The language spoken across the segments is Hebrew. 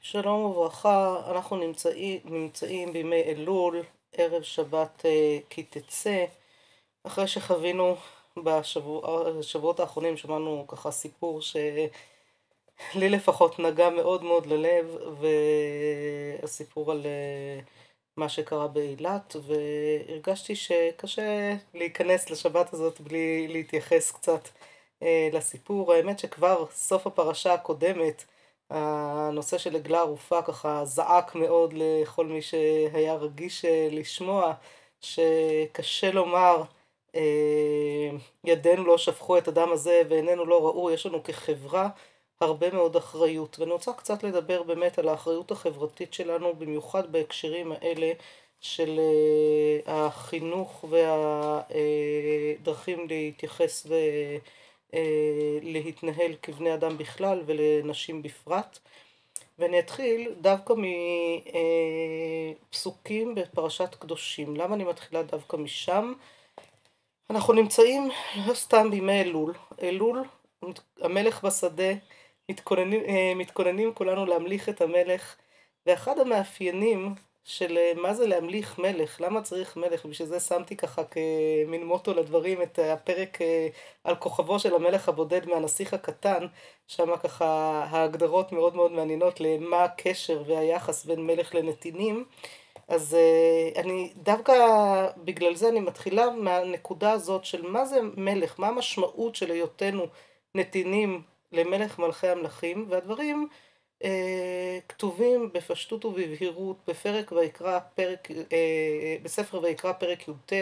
שלום וברכה, אנחנו נמצאים, נמצאים בימי אלול, ערב שבת אה, כי תצא, אחרי שחווינו בשבועות האחרונים, שמענו ככה סיפור שלי לפחות נגע מאוד מאוד ללב, והסיפור על אה, מה שקרה באילת, והרגשתי שקשה להיכנס לשבת הזאת בלי להתייחס קצת לסיפור. האמת שכבר סוף הפרשה הקודמת, הנושא של עגלה ערופה ככה זעק מאוד לכל מי שהיה רגיש אה, לשמוע, שקשה לומר, אה, ידינו לא שפכו את הדם הזה ועינינו לא ראו, יש לנו כחברה הרבה מאוד אחריות. ואני רוצה קצת לדבר באמת על האחריות החברתית שלנו, במיוחד בהקשרים האלה של אה, החינוך והדרכים להתייחס. אה, להתנהל כבני אדם בכלל ולנשים בפרט. ואני אתחיל דווקא מפסוקים בפרשת קדושים. למה אני מתחילה דווקא משם? אנחנו נמצאים לא סתם בימי אלול. אלול, המלך בשדה, מתכוננים, אה, מתכוננים כולנו להמליך את המלך, ואחד המאפיינים של אה, מה זה להמליך מלך, למה צריך מלך, בשביל זה שמתי ככה כמין מוטו לדברים את הפרק אה, על כוכבו של המלך הבודד מהנסיך הקטן, שם ככה ההגדרות מאוד מאוד מעניינות למה הקשר והיחס בין מלך לנתינים. אז אה, אני דווקא בגלל זה אני מתחילה מהנקודה הזאת של מה זה מלך, מה המשמעות של היותנו נתינים למלך מלכי המלכים, והדברים כתובים בפשטות ובבהירות בפרק ויקרא, פרק, אה, בספר ויקרא פרק י"ט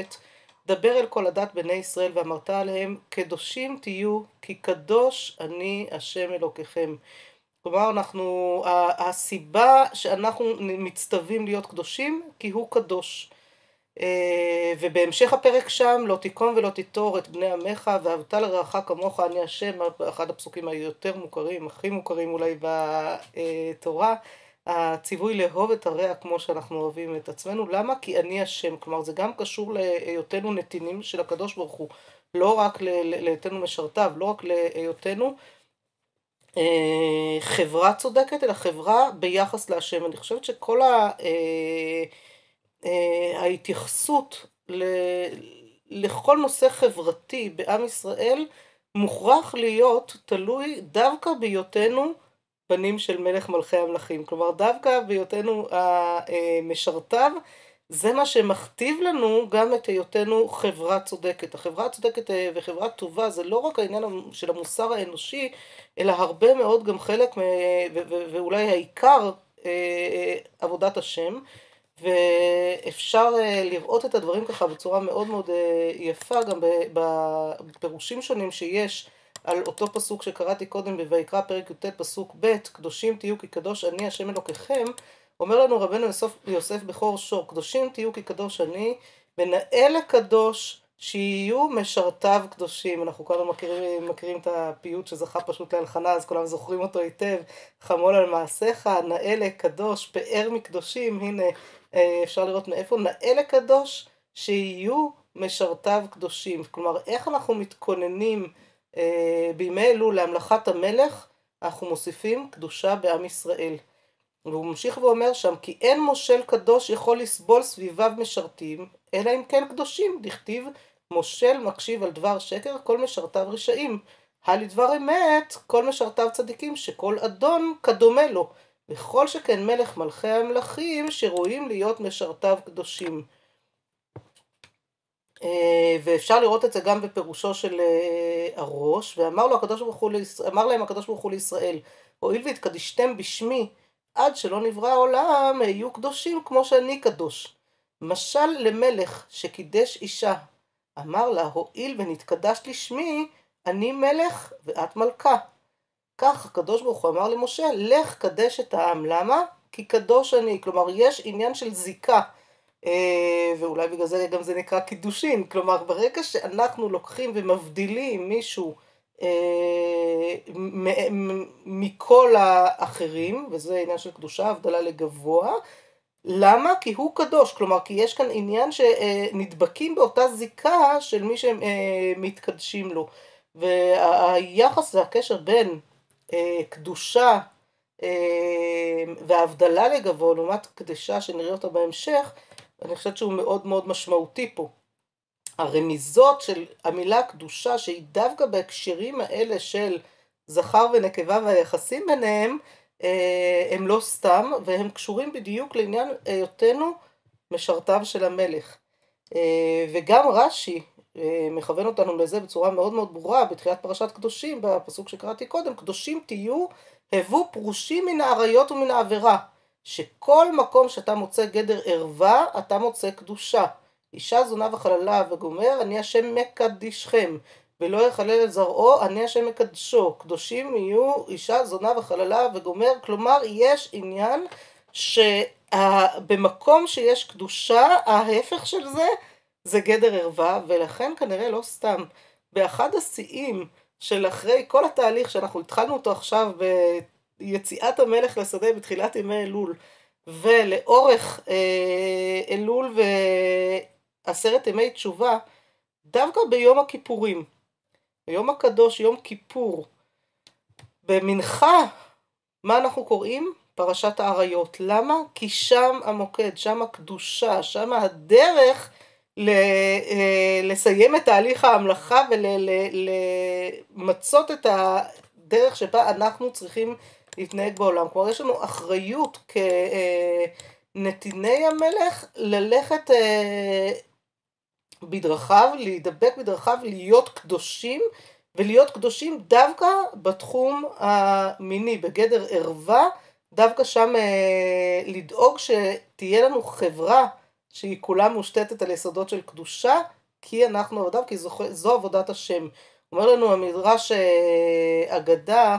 דבר אל כל הדת בני ישראל ואמרת עליהם קדושים תהיו כי קדוש אני השם אלוקיכם. כלומר אנחנו, הסיבה שאנחנו מצטווים להיות קדושים כי הוא קדוש. אה, ובהמשך הפרק שם, לא תיקום ולא תיטור את בני עמך, ואהבת לרעך כמוך אני השם, אחד הפסוקים היותר מוכרים, הכי מוכרים אולי בתורה, הציווי לאהוב את הרע כמו שאנחנו אוהבים את עצמנו. למה? כי אני השם. כלומר, זה גם קשור להיותנו נתינים של הקדוש ברוך הוא, לא רק להיותנו משרתיו, לא רק להיותנו אה, חברה צודקת, אלא חברה ביחס להשם. אני חושבת שכל ה... אה, ההתייחסות ל... לכל נושא חברתי בעם ישראל מוכרח להיות תלוי דווקא בהיותנו בנים של מלך מלכי המלכים. כלומר, דווקא בהיותנו המשרתיו, זה מה שמכתיב לנו גם את היותנו חברה צודקת. החברה הצודקת אה, וחברה טובה זה לא רק העניין של המוסר האנושי, אלא הרבה מאוד גם חלק, ואולי העיקר, אה, עבודת השם. ואפשר אה, לראות את הדברים ככה בצורה מאוד מאוד אה, יפה גם בפירושים שונים שיש על אותו פסוק שקראתי קודם בויקרא פרק י"ט פסוק ב' קדושים תהיו כי קדוש אני השם אלוקיכם אומר לנו רבנו יוסף, יוסף בכור שור קדושים תהיו כי קדוש אני מנהל לקדוש שיהיו משרתיו קדושים. אנחנו כולנו מכירים, מכירים את הפיוט שזכה פשוט להלחנה, אז כולם זוכרים אותו היטב. חמול על מעשיך, נאה לקדוש, פאר מקדושים. הנה, אפשר לראות מאיפה נאה לקדוש, שיהיו משרתיו קדושים. כלומר, איך אנחנו מתכוננים אה, בימי אלול להמלכת המלך, אנחנו מוסיפים קדושה בעם ישראל. והוא ממשיך ואומר שם, כי אין מושל קדוש יכול לסבול סביביו משרתים, אלא אם כן קדושים, דכתיב מושל מקשיב על דבר שקר, כל משרתיו רשעים. הלדבר אמת, כל משרתיו צדיקים, שכל אדון כדומה לו. וכל שכן מלך מלכי המלכים, שראויים להיות משרתיו קדושים. אה, ואפשר לראות את זה גם בפירושו של אה, הראש, ואמר לו הקדוש ברוך הוא, אמר להם הקדוש ברוך הוא לישראל, הואיל והתקדישתם בשמי, עד שלא נברא העולם, היו קדושים כמו שאני קדוש. משל למלך שקידש אישה, אמר לה, הואיל ונתקדשת לשמי, אני מלך ואת מלכה. כך הקדוש ברוך הוא אמר למשה, לך קדש את העם. למה? כי קדוש אני. כלומר, יש עניין של זיקה. אה, ואולי בגלל זה גם זה נקרא קידושין. כלומר, ברגע שאנחנו לוקחים ומבדילים מישהו אה, מכל האחרים, וזה עניין של קדושה, הבדלה לגבוה, למה? כי הוא קדוש, כלומר, כי יש כאן עניין שנדבקים באותה זיקה של מי שהם אה, מתקדשים לו. והיחס והקשר בין אה, קדושה אה, והבדלה לגבו לעומת קדשה שנראה אותה בהמשך, אני חושבת שהוא מאוד מאוד משמעותי פה. הרמיזות של המילה קדושה שהיא דווקא בהקשרים האלה של זכר ונקבה והיחסים ביניהם אה, הם לא סתם והם קשורים בדיוק לעניין היותנו משרתיו של המלך. אה, וגם רש"י אה, מכוון אותנו לזה בצורה מאוד מאוד ברורה בתחילת פרשת קדושים בפסוק שקראתי קודם, קדושים תהיו הבו פרושים מן האריות ומן העבירה, שכל מקום שאתה מוצא גדר ערווה אתה מוצא קדושה. אישה זונה וחללה וגומר אני השם מקדישכם. ולא יחלל את זרעו אני השם מקדשו. קדושים יהיו אישה זונה וחללה וגומר. כלומר יש עניין שבמקום שיש קדושה ההפך של זה זה גדר ערווה ולכן כנראה לא סתם באחד השיאים של אחרי כל התהליך שאנחנו התחלנו אותו עכשיו ביציאת המלך לשדה בתחילת ימי אלול ולאורך אה, אלול ועשרת ימי תשובה דווקא ביום הכיפורים ביום הקדוש יום כיפור במנחה מה אנחנו קוראים? פרשת האריות. למה? כי שם המוקד, שם הקדושה, שם הדרך לסיים את תהליך ההמלכה ולמצות את הדרך שבה אנחנו צריכים להתנהג בעולם. כלומר יש לנו אחריות כנתיני המלך ללכת אה, בדרכיו, להידבק בדרכיו, להיות קדושים ולהיות קדושים דווקא בתחום המיני, בגדר ערווה, דווקא שם אה, לדאוג שתהיה לנו חברה שהיא כולה מושתתת על יסודות של קדושה, כי אנחנו עבדיו, כי זו, זו עבודת השם. אומר לנו המדרש אה, אגדה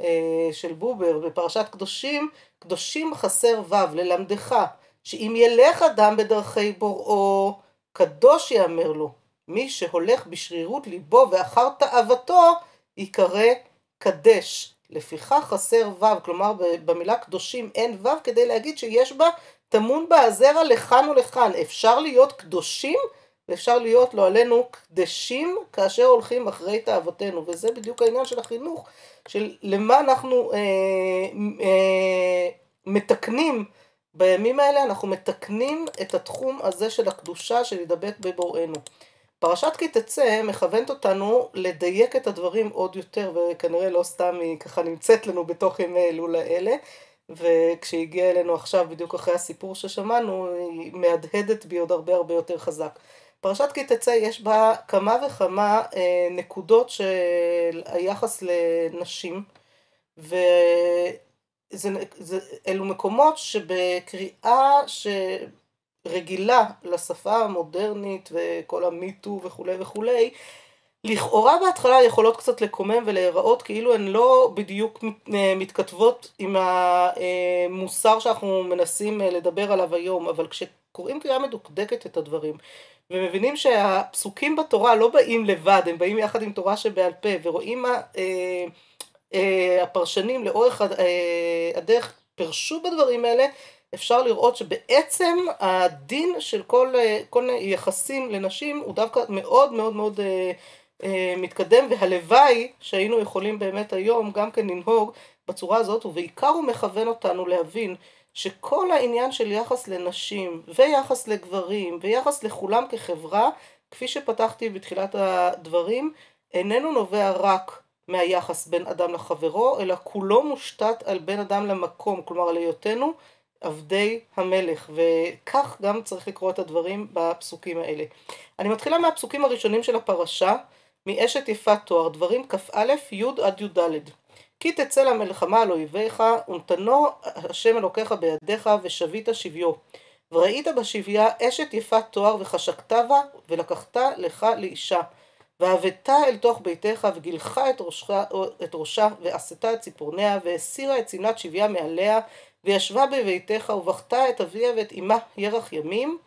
אה, של בובר בפרשת קדושים, קדושים חסר ו' ללמדך, שאם ילך אדם בדרכי בוראו, קדוש יאמר לו. מי שהולך בשרירות ליבו ואחר תאוותו, ייקרא קדש. לפיכך חסר ו', כלומר במילה קדושים אין ו' כדי להגיד שיש בה טמון בה הזרע לכאן ולכאן. אפשר להיות קדושים ואפשר להיות לא עלינו קדשים כאשר הולכים אחרי תאוותנו וזה בדיוק העניין של החינוך של למה אנחנו אה, אה, מתקנים בימים האלה אנחנו מתקנים את התחום הזה של הקדושה של להידבק בבוראנו. פרשת כי תצא מכוונת אותנו לדייק את הדברים עוד יותר וכנראה לא סתם היא ככה נמצאת לנו בתוך ימי אלול האלה וכשהגיעה אלינו עכשיו בדיוק אחרי הסיפור ששמענו היא מהדהדת בי עוד הרבה הרבה יותר חזק. פרשת כי תצא יש בה כמה וכמה אה, נקודות של היחס לנשים ואלו מקומות שבקריאה שרגילה לשפה המודרנית וכל המיטו וכולי וכולי לכאורה בהתחלה יכולות קצת לקומם ולהיראות כאילו הן לא בדיוק מתכתבות עם המוסר שאנחנו מנסים לדבר עליו היום, אבל כשקוראים קריאה מדוקדקת את הדברים ומבינים שהפסוקים בתורה לא באים לבד, הם באים יחד עם תורה שבעל פה ורואים מה אה, אה, הפרשנים לאורך אה, הדרך פירשו בדברים האלה, אפשר לראות שבעצם הדין של כל, כל יחסים לנשים הוא דווקא מאוד מאוד מאוד אה, מתקדם והלוואי שהיינו יכולים באמת היום גם כן לנהוג בצורה הזאת ובעיקר הוא מכוון אותנו להבין שכל העניין של יחס לנשים ויחס לגברים ויחס לכולם כחברה כפי שפתחתי בתחילת הדברים איננו נובע רק מהיחס בין אדם לחברו אלא כולו מושתת על בין אדם למקום כלומר על היותנו עבדי המלך וכך גם צריך לקרוא את הדברים בפסוקים האלה. אני מתחילה מהפסוקים הראשונים של הפרשה מאשת יפת תואר, דברים כ"א, י' עד י"ד. כי תצא למלחמה על אויביך, ונתנו השם אלוקיך בידיך, ושבית שביו. וראית בשביה אשת יפת תואר, וחשקת בה, ולקחת לך לאישה. והבאת אל תוך ביתך, וגילחה את את ראשה ועשתה את ציפורניה, והסירה את שמלת שביה מעליה, וישבה בביתך, ובכתה את אביה ואת אמה ירח ימים,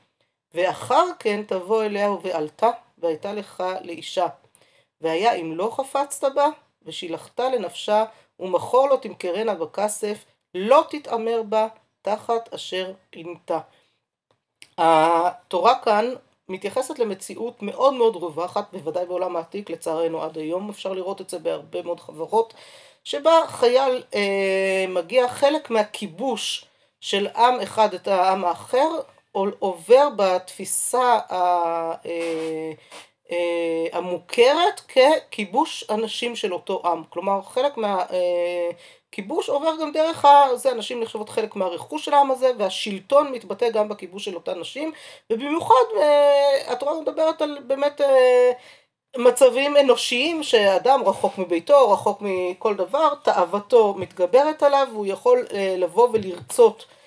ואחר כן תבוא אליה ובעלתה, והייתה לך לאישה. והיה אם לא חפצת בה, ושילחת לנפשה, ומכור לא תמכרנה בכסף, לא תתעמר בה, תחת אשר פינתה. התורה כאן מתייחסת למציאות מאוד מאוד רווחת, בוודאי בעולם העתיק, לצערנו עד היום אפשר לראות את זה בהרבה מאוד חברות, שבה חייל אה, מגיע, חלק מהכיבוש של עם אחד את העם האחר, עובר בתפיסה ה... אה, המוכרת ככיבוש אנשים של אותו עם. כלומר, חלק מהכיבוש עובר גם דרך זה, אנשים נחשבות חלק מהרכוש של העם הזה, והשלטון מתבטא גם בכיבוש של אותן נשים, ובמיוחד אה, התורה מדברת על באמת אה, מצבים אנושיים שאדם רחוק מביתו, רחוק מכל דבר, תאוותו מתגברת עליו, והוא יכול לבוא ולרצות אה,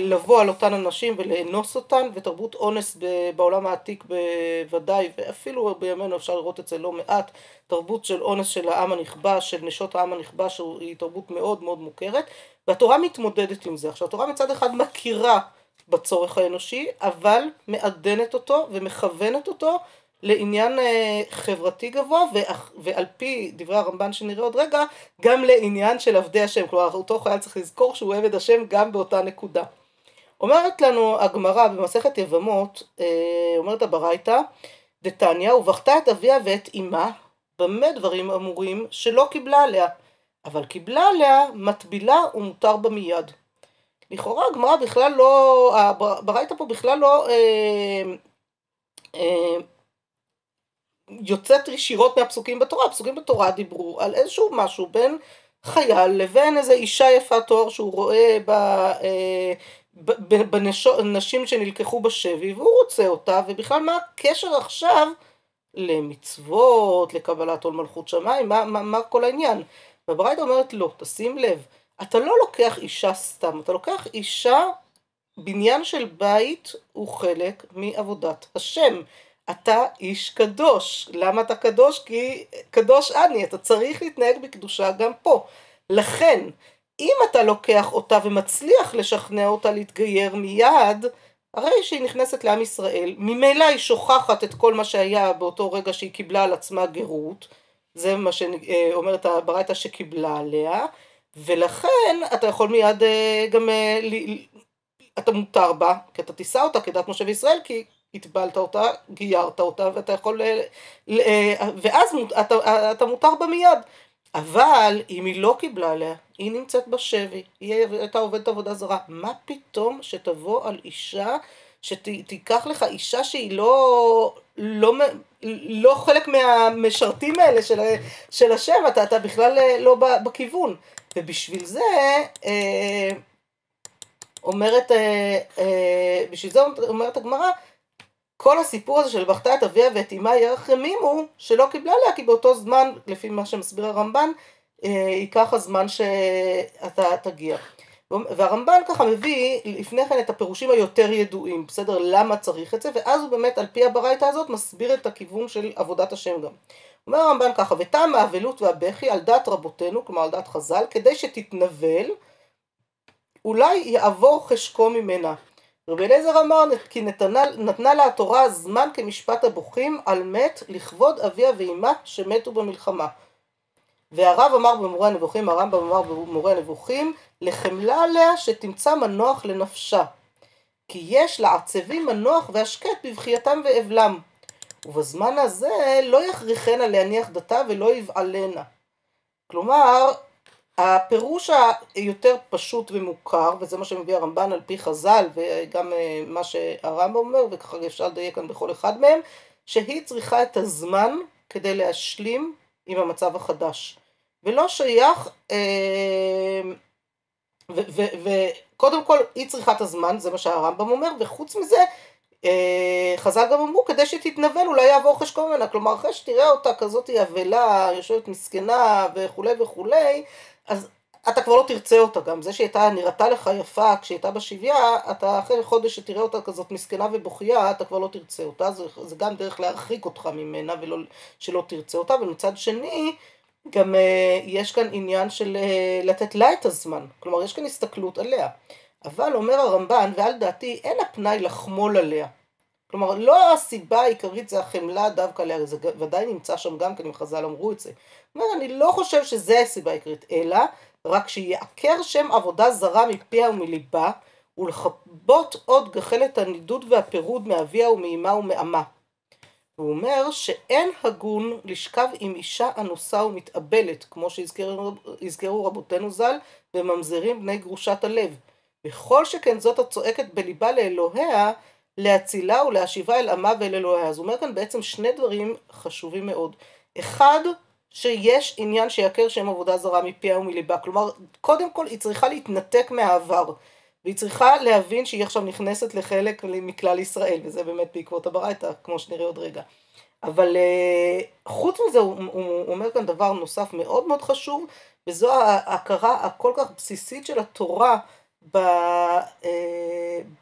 לבוא על אותן הנשים ולאנוס אותן, ותרבות אונס בעולם העתיק בוודאי, ואפילו בימינו אפשר לראות את זה לא מעט, תרבות של אונס של העם הנכבש, של נשות העם הנכבש, היא תרבות מאוד מאוד מוכרת, והתורה מתמודדת עם זה. עכשיו, התורה מצד אחד מכירה בצורך האנושי, אבל מעדנת אותו ומכוונת אותו לעניין אה, חברתי גבוה, ועל פי דברי הרמב"ן שנראה עוד רגע, גם לעניין של עבדי השם. כלומר, אותו חייל צריך לזכור שהוא עבד השם גם באותה נקודה. אומרת לנו הגמרא במסכת יבמות, אה, אומרת הברייתא, דתניא, ובכתה את אביה ואת אמה, במה דברים אמורים שלא קיבלה עליה, אבל קיבלה עליה מטבילה ומותר בה מיד. לכאורה הגמרא בכלל לא, הברייתא פה בכלל לא אה, אה, יוצאת ישירות מהפסוקים בתורה, הפסוקים בתורה דיברו על איזשהו משהו בין חייל לבין איזו אישה יפת תואר שהוא רואה ב, אה, בנשים שנלקחו בשבי והוא רוצה אותה ובכלל מה הקשר עכשיו למצוות, לקבלת עול מלכות שמיים, מה, מה, מה כל העניין? והברייתא אומרת לא, תשים לב, אתה לא לוקח אישה סתם, אתה לוקח אישה, בניין של בית הוא חלק מעבודת השם. אתה איש קדוש. למה אתה קדוש? כי קדוש אני, אתה צריך להתנהג בקדושה גם פה. לכן, אם אתה לוקח אותה ומצליח לשכנע אותה להתגייר מיד, הרי שהיא נכנסת לעם ישראל, ממילא היא שוכחת את כל מה שהיה באותו רגע שהיא קיבלה על עצמה גרות, זה מה שאומרת הברייתא שקיבלה עליה, ולכן אתה יכול מיד אה, גם, אה, אתה מותר בה, כי אתה תישא אותה כדת משה וישראל, כי הטבלת אותה, גיירת אותה, ואתה יכול, ל... ואז אתה, אתה מותר בה מיד. אבל אם היא לא קיבלה עליה, היא נמצאת בשבי, היא הייתה עובדת עבודה זרה, מה פתאום שתבוא על אישה, שתיקח לך אישה שהיא לא, לא, לא חלק מהמשרתים האלה של, של השם, אתה, אתה בכלל לא בכיוון. ובשביל זה, אה, אומרת, אה, אה, בשביל זה אומרת הגמרא, כל הסיפור הזה של בכתה את אביה ואת אמה ירח ימים הוא שלא קיבלה עליה כי באותו זמן, לפי מה שמסביר הרמב"ן, אה, ייקח הזמן שאתה תגיע. והרמב"ן ככה מביא לפני כן את הפירושים היותר ידועים, בסדר? למה צריך את זה, ואז הוא באמת על פי הברייתא הזאת מסביר את הכיוון של עבודת השם גם. אומר הרמב"ן ככה, וטעם האבלות והבכי על דעת רבותינו, כלומר על דעת חז"ל, כדי שתתנבל, אולי יעבור חשקו ממנה. רבי אליעזר אמר כי נתנה, נתנה לה התורה זמן כמשפט הבוכים על מת לכבוד אביה ואימה שמתו במלחמה. והרב אמר במורה הנבוכים, הרמב"ם אמר במורה הנבוכים, לחמלה עליה שתמצא מנוח לנפשה. כי יש לעצבים מנוח והשקט בבכייתם ואבלם. ובזמן הזה לא יכריחנה להניח דתה ולא יבעלנה. כלומר, הפירוש היותר פשוט ומוכר, וזה מה שמביא הרמב"ן על פי חז"ל, וגם אה, מה שהרמב"ם אומר, וככה אפשר לדייק כאן בכל אחד מהם, שהיא צריכה את הזמן כדי להשלים עם המצב החדש. ולא שייך, אה, וקודם כל היא צריכה את הזמן, זה מה שהרמב"ם אומר, וחוץ מזה, אה, חז"ל גם אמרו, כדי שתתנבל אולי יעבור חשקו ממנה, כלומר אחרי שתראה אותה כזאת אבלה, יושבת מסכנה וכולי וכולי, אז אתה כבר לא תרצה אותה גם. זה שהיא הייתה נראתה לך יפה כשהיא הייתה בשביה, אתה אחרי חודש שתראה אותה כזאת מסכנה ובוכייה, אתה כבר לא תרצה אותה. זה, זה גם דרך להרחיק אותך ממנה ולא שלא תרצה אותה. ומצד שני, גם uh, יש כאן עניין של uh, לתת לה את הזמן. כלומר, יש כאן הסתכלות עליה. אבל אומר הרמב"ן, ועל דעתי, אין הפנאי לחמול עליה. כלומר, לא הסיבה העיקרית זה החמלה דווקא עליה, זה ודאי נמצא שם גם כן, אם חז"ל אמרו את זה. אומר, אני לא חושב שזה הסיבה העיקרית, אלא רק שיעקר שם עבודה זרה מפיה ומליבה, ולכבות עוד גחלת הנידוד והפירוד מאביה ומאמה ומעמה. הוא אומר שאין הגון לשכב עם אישה אנוסה ומתאבלת, כמו שהזכרו רבותינו ז"ל, וממזרים בני גרושת הלב. וכל שכן זאת הצועקת בליבה לאלוהיה, להצילה ולהשיבה אל עמה ואל אלוהיה. אז הוא אומר כאן בעצם שני דברים חשובים מאוד. אחד, שיש עניין שיעקר שם עבודה זרה מפיה ומליבה. כלומר, קודם כל היא צריכה להתנתק מהעבר. והיא צריכה להבין שהיא עכשיו נכנסת לחלק מכלל ישראל, וזה באמת בעקבות הברייתא, כמו שנראה עוד רגע. אבל uh, חוץ מזה, הוא, הוא, הוא אומר כאן דבר נוסף מאוד מאוד חשוב, וזו ההכרה הכל כך בסיסית של התורה uh,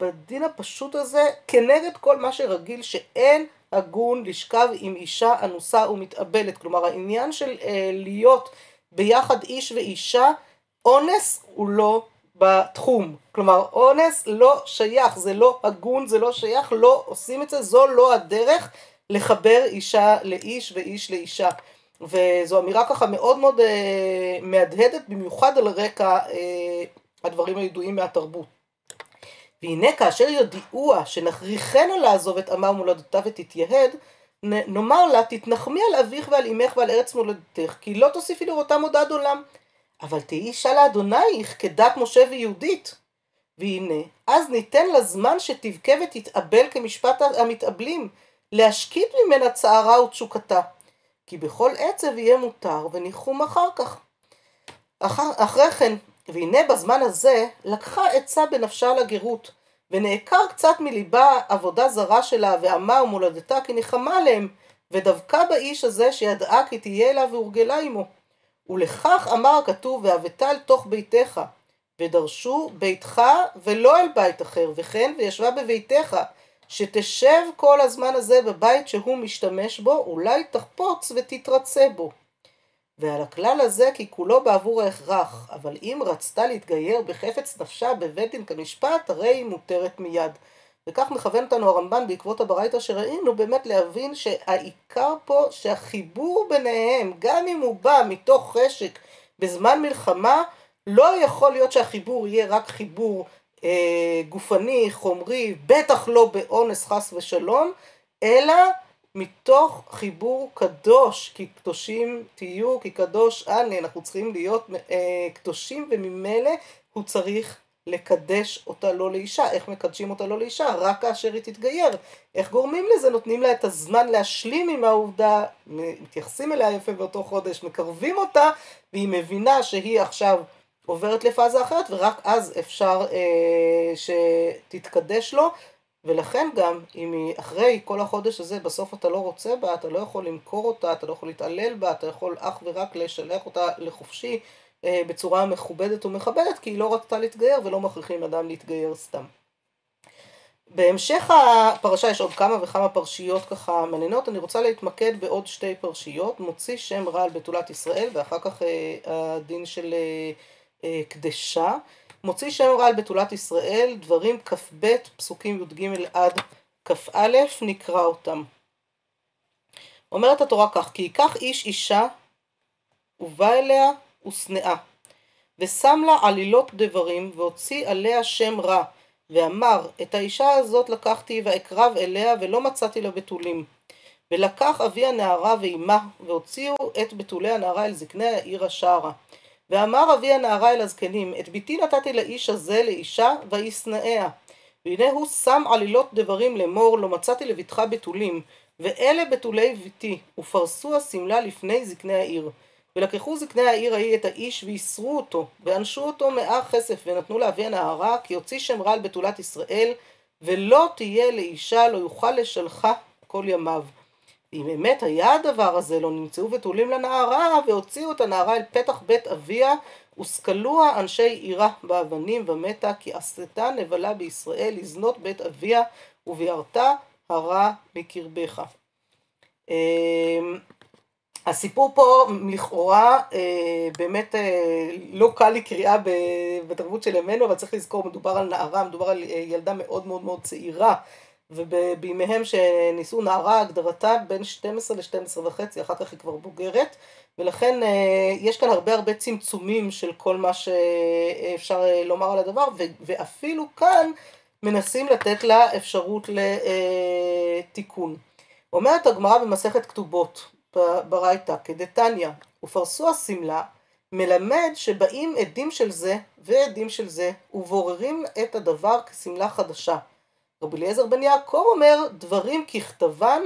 בדין הפשוט הזה, כנגד כל מה שרגיל שאין הגון לשכב עם אישה אנוסה ומתאבלת. כלומר, העניין של uh, להיות ביחד איש ואישה, אונס הוא לא בתחום. כלומר, אונס לא שייך, זה לא הגון, זה לא שייך, לא עושים את זה, זו לא הדרך לחבר אישה לאיש ואיש לאישה. וזו אמירה ככה מאוד מאוד אה, מהדהדת, במיוחד על רקע אה, הדברים הידועים מהתרבות. והנה כאשר יודיעוה שנכריחנה לעזוב את עמה ומולדתה ותתייהד, נאמר לה, תתנחמי על אביך ועל אמך ועל ארץ מולדתך, כי לא תוסיפי לראותם עוד עד עולם. אבל תהי אישה לאדונייך כדת משה ויהודית. והנה, אז ניתן לה זמן שתבכה ותתאבל כמשפט המתאבלים, להשקיט ממנה צערה ותשוקתה. כי בכל עצב יהיה מותר, וניחום אחר כך. אחר, אחרי כן, והנה בזמן הזה, לקחה עצה בנפשה לגרות, ונעקר קצת מליבה עבודה זרה שלה, ועמה ומולדתה כי ניחמה עליהם, ודבקה באיש הזה שידעה כי תהיה אליו והורגלה עמו. ולכך אמר הכתוב, והבאת אל תוך ביתך, ודרשו ביתך ולא אל בית אחר, וכן וישבה בביתך, שתשב כל הזמן הזה בבית שהוא משתמש בו, אולי תחפוץ ותתרצה בו. ועל הכלל הזה כי כולו בעבור ההכרח, אבל אם רצתה להתגייר בחפץ נפשה בבית דין כמשפט, הרי היא מותרת מיד. וכך מכוון אותנו הרמב"ן בעקבות הברייתא שראינו, באמת להבין שהעיקר פה שהחיבור ביניהם, גם אם הוא בא מתוך חשק בזמן מלחמה, לא יכול להיות שהחיבור יהיה רק חיבור אה, גופני, חומרי, בטח לא באונס חס ושלום, אלא מתוך חיבור קדוש, כי קדושים תהיו, כי קדוש אני, אנחנו צריכים להיות אה, קדושים וממילא הוא צריך לקדש אותה לא לאישה. איך מקדשים אותה לא לאישה? רק כאשר היא תתגייר. איך גורמים לזה? נותנים לה את הזמן להשלים עם העובדה, מתייחסים אליה יפה באותו חודש, מקרבים אותה, והיא מבינה שהיא עכשיו עוברת לפאזה אחרת, ורק אז אפשר אה, שתתקדש לו. ולכן גם, אם היא אחרי כל החודש הזה, בסוף אתה לא רוצה בה, אתה לא יכול למכור אותה, אתה לא יכול להתעלל בה, אתה יכול אך ורק לשלח אותה לחופשי אה, בצורה מכובדת ומכבדת, כי היא לא רצתה להתגייר ולא מכריחים אדם להתגייר סתם. בהמשך הפרשה יש עוד כמה וכמה פרשיות ככה מעניינות, אני רוצה להתמקד בעוד שתי פרשיות, מוציא שם רע על בתולת ישראל ואחר כך אה, הדין של אה, קדשה, מוציא שם רע על בתולת ישראל, דברים כ"ב, פסוקים י"ג עד כ"א, נקרא אותם. אומרת התורה כך, כי ייקח איש אישה ובא אליה ושנאה. ושם לה עלילות דברים, והוציא עליה שם רע, ואמר, את האישה הזאת לקחתי ואקרב אליה, ולא מצאתי לה בתולים. ולקח אבי הנערה ואימה, והוציאו את בתולי הנערה אל זקני העיר השערה. ואמר אבי הנערה אל הזקנים, את ביתי נתתי לאיש הזה לאישה, וישנאיה. והנה הוא שם עלילות דברים לאמור, לא מצאתי לבתך בתולים, ואלה בתולי ביתי, ופרסו השמלה לפני זקני העיר. ולקחו זקני העיר ההיא את האיש ואיסרו אותו, ואנשו אותו מאה כסף, ונתנו לאבי הנערה, כי הוציא שם רע על בתולת ישראל, ולא תהיה לאישה, לא יוכל לשלחה כל ימיו. אם באמת היה הדבר הזה, לא נמצאו בתולים לנערה, והוציאו את הנערה אל פתח בית אביה, וסקלוה אנשי עירה באבנים ומתה, כי עשתה נבלה בישראל לזנות בית אביה, וביארתה הרע מקרבך. אמ, הסיפור פה לכאורה אה, באמת אה, לא קל לקריאה בתרבות של ימינו, אבל צריך לזכור, מדובר על נערה, מדובר על אה, ילדה מאוד מאוד מאוד צעירה, ובימיהם שנישאו נערה הגדרתה בין 12 ל-12 וחצי, אחר כך היא כבר בוגרת, ולכן יש כאן הרבה הרבה צמצומים של כל מה שאפשר לומר על הדבר, ואפילו כאן מנסים לתת לה אפשרות לתיקון. אומרת הגמרא במסכת כתובות ברייתא, כדתניא, ופרסו השמלה, מלמד שבאים עדים של זה ועדים של זה, ובוררים את הדבר כשמלה חדשה. רבי אליעזר בן יעקב אומר, דברים ככתבן,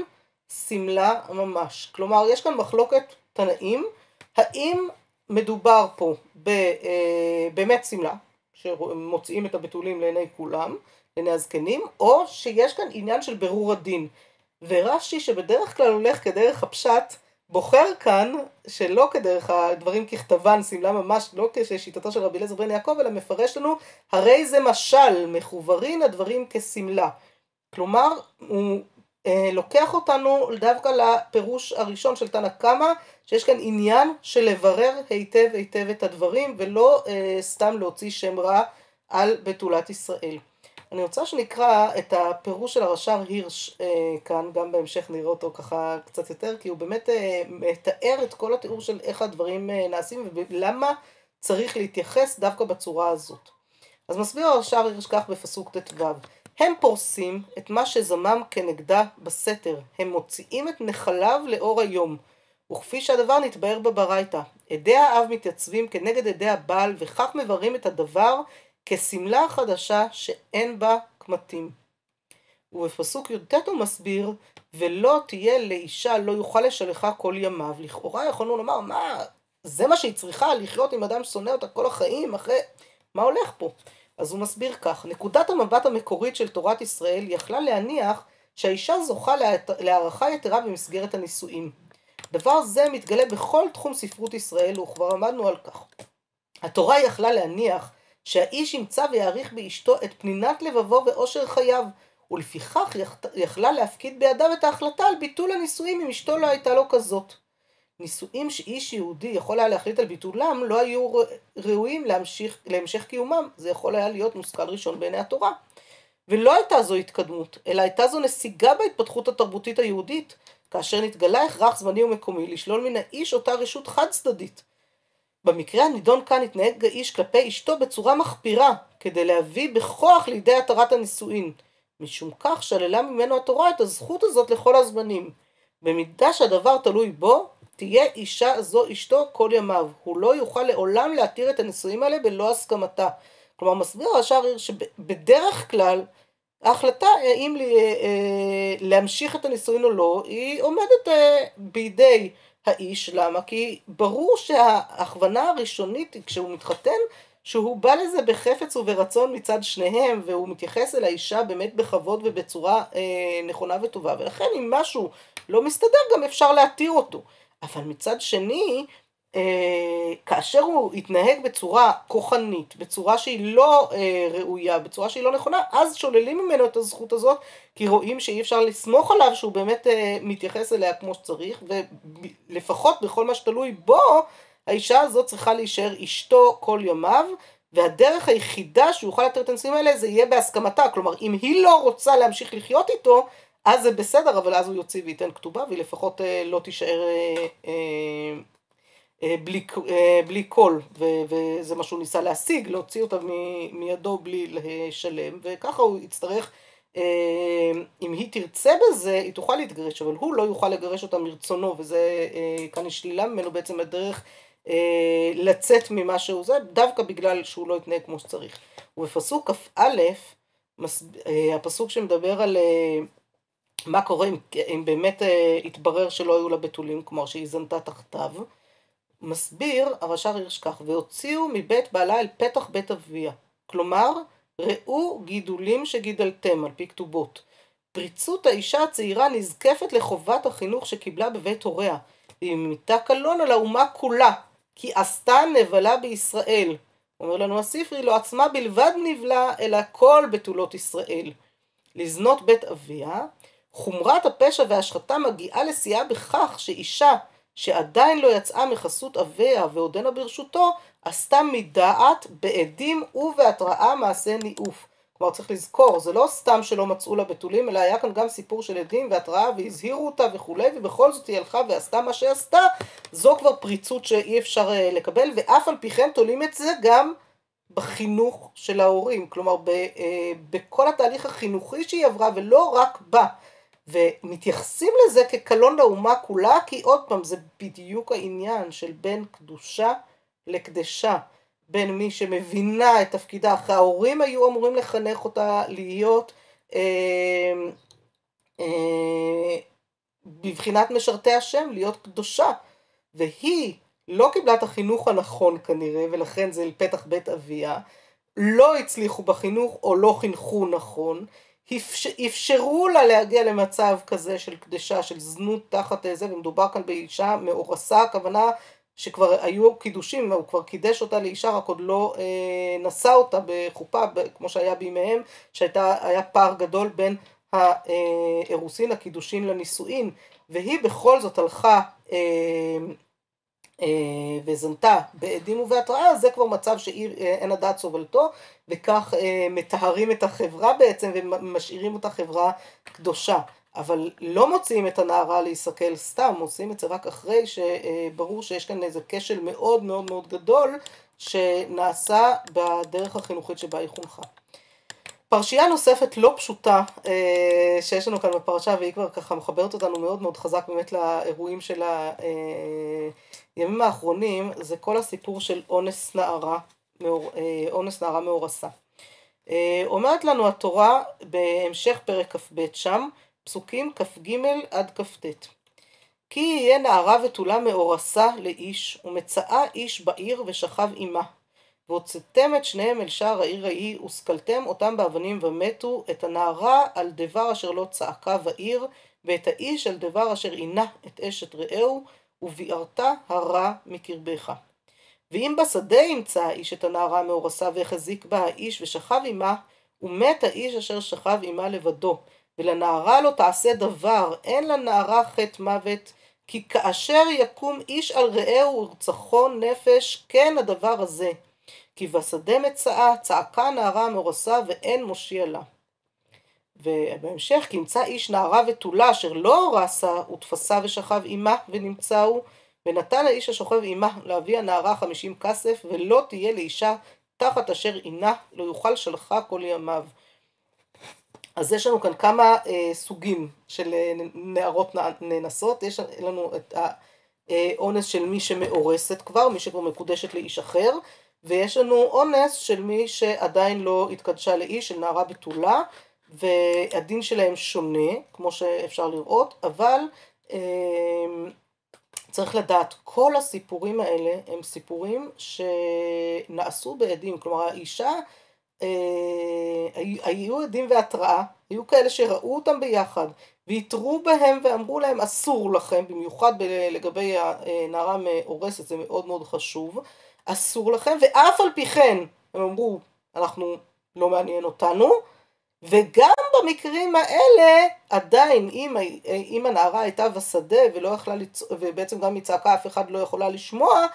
שמלה ממש. כלומר, יש כאן מחלוקת תנאים, האם מדובר פה באמת שמלה, שמוציאים את הבתולים לעיני כולם, לעיני הזקנים, או שיש כאן עניין של ברור הדין. ורש"י, שבדרך כלל הולך כדרך הפשט, בוחר כאן, שלא כדרך הדברים ככתבן, שמלה ממש, לא כשיטתו של רבי אליעזר בן יעקב, אלא מפרש לנו, הרי זה משל, מחוברין הדברים כשמלה. כלומר, הוא אה, לוקח אותנו דווקא לפירוש הראשון של תנא קמא, שיש כאן עניין של לברר היטב היטב את הדברים, ולא אה, סתם להוציא שם רע על בתולת ישראל. אני רוצה שנקרא את הפירוש של הרש"ר הירש אה, כאן, גם בהמשך נראה אותו ככה קצת יותר, כי הוא באמת אה, מתאר את כל התיאור של איך הדברים אה, נעשים ולמה צריך להתייחס דווקא בצורה הזאת. אז מסביר הרש"ר הירש כך בפסוק ט"ו: הם פורסים את מה שזמם כנגדה בסתר, הם מוציאים את נחליו לאור היום, וכפי שהדבר נתבהר בברייתא, עדי האב מתייצבים כנגד עדי הבעל, וכך מבררים את הדבר כשמלה חדשה שאין בה קמטים. ובפסוק י"ט הוא מסביר, ולא תהיה לאישה, לא יוכל לשלחה כל ימיו. לכאורה יכולנו לומר, מה, זה מה שהיא צריכה, לחיות עם אדם ששונא אותה כל החיים, אחרי... מה הולך פה? אז הוא מסביר כך, נקודת המבט המקורית של תורת ישראל יכלה להניח שהאישה זוכה להערכה יתרה במסגרת הנישואים. דבר זה מתגלה בכל תחום ספרות ישראל, וכבר עמדנו על כך. התורה יכלה להניח שהאיש ימצא ויעריך באשתו את פנינת לבבו ואושר חייו, ולפיכך יכלה להפקיד בידיו את ההחלטה על ביטול הנישואים אם אשתו לא הייתה לו כזאת. נישואים שאיש יהודי יכול היה להחליט על ביטולם לא היו ראויים להמשיך, להמשך קיומם, זה יכול היה להיות מושכל ראשון בעיני התורה. ולא הייתה זו התקדמות, אלא הייתה זו נסיגה בהתפתחות התרבותית היהודית, כאשר נתגלה הכרח זמני ומקומי לשלול מן האיש אותה רשות חד צדדית, במקרה הנידון כאן התנהג האיש כלפי אשתו בצורה מחפירה, כדי להביא בכוח לידי התרת הנישואין. משום כך שללה ממנו התורה את הזכות הזאת לכל הזמנים. במידה שהדבר תלוי בו, תהיה אישה זו אשתו כל ימיו. הוא לא יוכל לעולם להתיר את הנישואים האלה בלא הסכמתה. כלומר, מסביר השער עיר שבדרך כלל, ההחלטה האם אה, להמשיך את הנישואין או לא, היא עומדת אה, בידי האיש, למה? כי ברור שההכוונה הראשונית כשהוא מתחתן, שהוא בא לזה בחפץ וברצון מצד שניהם, והוא מתייחס אל האישה באמת בכבוד ובצורה אה, נכונה וטובה, ולכן אם משהו לא מסתדר גם אפשר להתיר אותו. אבל מצד שני, כאשר הוא יתנהג בצורה כוחנית, בצורה שהיא לא אה, ראויה, בצורה שהיא לא נכונה, אז שוללים ממנו את הזכות הזאת, כי רואים שאי אפשר לסמוך עליו שהוא באמת אה, מתייחס אליה כמו שצריך, ולפחות בכל מה שתלוי בו, האישה הזאת צריכה להישאר אשתו כל ימיו, והדרך היחידה שהוא יוכל לתת את הנישואים האלה זה יהיה בהסכמתה, כלומר אם היא לא רוצה להמשיך לחיות איתו, אז זה בסדר, אבל אז הוא יוציא וייתן כתובה, והיא לפחות לא תישאר אה, בלי, אה, בלי קול, וזה מה שהוא ניסה להשיג, להוציא אותה מידו בלי לשלם, וככה הוא יצטרך, אה, אם היא תרצה בזה, היא תוכל להתגרש, אבל הוא לא יוכל לגרש אותה מרצונו, וזה כאן היא שלילה ממנו בעצם הדרך לצאת ממה שהוא זה, דווקא בגלל שהוא לא התנהג כמו שצריך. ובפסוק כ"א, הפסוק שמדבר על מה קורה אם, אם באמת התברר שלא היו לה בתולים, כלומר שהיא זנתה תחתיו, מסביר הרש"ר הירש כך, והוציאו מבית בעלה אל פתח בית אביה. כלומר, ראו גידולים שגידלתם, על פי כתובות. פריצות האישה הצעירה נזקפת לחובת החינוך שקיבלה בבית הוריה, והיא מיתה קלון על האומה כולה, כי עשתה נבלה בישראל. אומר לנו הספרי, לא עצמה בלבד נבלה, אלא כל בתולות ישראל. לזנות בית אביה, חומרת הפשע וההשחתה מגיעה לשיאה בכך שאישה שעדיין לא יצאה מחסות אביה ועודנה ברשותו, עשתה מדעת, בעדים ובהתראה מעשה ניאוף. כלומר צריך לזכור, זה לא סתם שלא מצאו לה בתולים, אלא היה כאן גם סיפור של עדים והתראה והזהירו אותה וכולי, ובכל זאת היא הלכה ועשתה מה שעשתה, זו כבר פריצות שאי אפשר אה, לקבל, ואף על פי כן תולים את זה גם בחינוך של ההורים, כלומר ב, אה, בכל התהליך החינוכי שהיא עברה ולא רק בה. ומתייחסים לזה כקלון לאומה כולה, כי עוד פעם, זה בדיוק העניין של בין קדושה לקדשה. בין מי שמבינה את תפקידה, אחרי ההורים היו אמורים לחנך אותה להיות אה, אה, בבחינת משרתי השם, להיות קדושה, והיא לא קיבלה את החינוך הנכון כנראה, ולכן זה פתח בית אביה, לא הצליחו בחינוך או לא חינכו נכון, אפשרו לה להגיע למצב כזה של קדשה, של זנות תחת זה, ומדובר כאן באישה מאורסה, הכוונה שכבר היו קידושים, הוא כבר קידש אותה לאישה, רק עוד לא אה, נשא אותה בחופה, כמו שהיה בימיהם, שהיה פער גדול בין האירוסין, הקידושין לנישואין, והיא בכל זאת הלכה אה, וזנתה בעדים ובהתראה, זה כבר מצב שאין הדעת סובלתו, וכך אה, מטהרים את החברה בעצם ומשאירים אותה חברה קדושה. אבל לא מוציאים את הנערה להיסכל סתם, מוציאים את זה רק אחרי שברור שיש כאן איזה כשל מאוד מאוד מאוד גדול שנעשה בדרך החינוכית שבה היא חונכה. פרשייה נוספת לא פשוטה אה, שיש לנו כאן בפרשה והיא כבר ככה מחברת אותנו מאוד מאוד חזק באמת לאירועים של הימים האחרונים זה כל הסיפור של אונס נערה, אה, אונס נערה מאורסה. אה, אומרת לנו התורה בהמשך פרק כ"ב שם פסוקים כ"ג עד כ"ט. כי יהיה נערה בתולה מאורסה לאיש, ומצאה איש בעיר ושכב עמה. והוצאתם את שניהם אל שער העיר ההיא, וסקלתם אותם באבנים ומתו, את הנערה על דבר אשר לא צעקה בעיר, ואת האיש על דבר אשר עינה את אשת רעהו, וביערת הרע מקרבך. ואם בשדה ימצא האיש את הנערה מאורסה והחזיק בה האיש ושכב עמה, ומת האיש אשר שכב עמה לבדו, ולנערה לא תעשה דבר, אין לנערה חטא מוות, כי כאשר יקום איש על רעהו ורצחו נפש, כן הדבר הזה. כי בשדה מצאה, צעקה נערה מורסה ואין מושיע לה. ובהמשך, כי ימצא איש נערה ותולה אשר לא הורסה, ותפסה ושכב עמה ונמצאו, ונתן האיש השוכב עמה להביא הנערה חמישים כסף, ולא תהיה לאישה תחת אשר עינה, לא יוכל שלחה כל ימיו. אז יש לנו כאן כמה אה, סוגים של אה, נערות נאנסות, יש לנו את האונס של מי שמאורסת כבר, מי שכבר מקודשת לאיש אחר, ויש לנו אונס של מי שעדיין לא התקדשה לאיש, של נערה בתולה, והדין שלהם שונה, כמו שאפשר לראות, אבל אה, צריך לדעת, כל הסיפורים האלה הם סיפורים שנעשו בעדים, כלומר האישה אה, היו עדים והתראה, היו כאלה שראו אותם ביחד והתרו בהם ואמרו להם אסור לכם, במיוחד לגבי הנערה מאורסת, זה מאוד מאוד חשוב, אסור לכם, ואף על פי כן הם אמרו אנחנו לא מעניין אותנו, וגם במקרים האלה עדיין אם, אם הנערה הייתה בשדה ולא יכלה לצ... ובעצם גם מצעקה אף אחד לא יכולה לשמוע,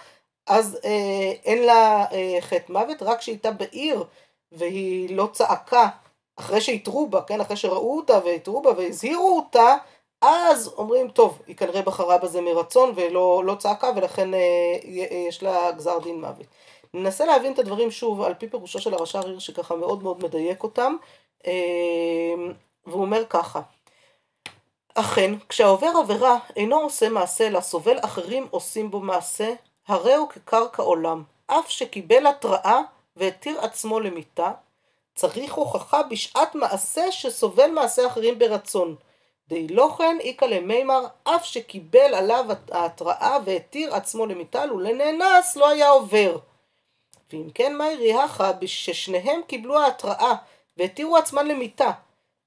אז אה, אין לה אה, חטא מוות, רק כשהיא הייתה בעיר והיא לא צעקה אחרי שהתרו בה, כן, אחרי שראו אותה והתרו בה והזהירו אותה, אז אומרים, טוב, היא כנראה בחרה בזה מרצון ולא לא צעקה ולכן אה, יש לה גזר דין מוות. ננסה להבין את הדברים שוב על פי פירושו של הרש"ר עיר שככה מאוד מאוד מדייק אותם, אה, והוא אומר ככה, אכן, כשהעובר עבירה אינו עושה מעשה, אלא סובל אחרים עושים בו מעשה, הרי הוא כקרקע עולם, אף שקיבל התראה והתיר עצמו למיתה, צריך הוכחה בשעת מעשה שסובל מעשה אחרים ברצון. די לא כן איכא למימר, אף שקיבל עליו ההתראה והתיר עצמו למיתה, ולנאנס לא היה עובר. ואם כן, מה הריאך ששניהם קיבלו ההתראה והתירו עצמן למיתה,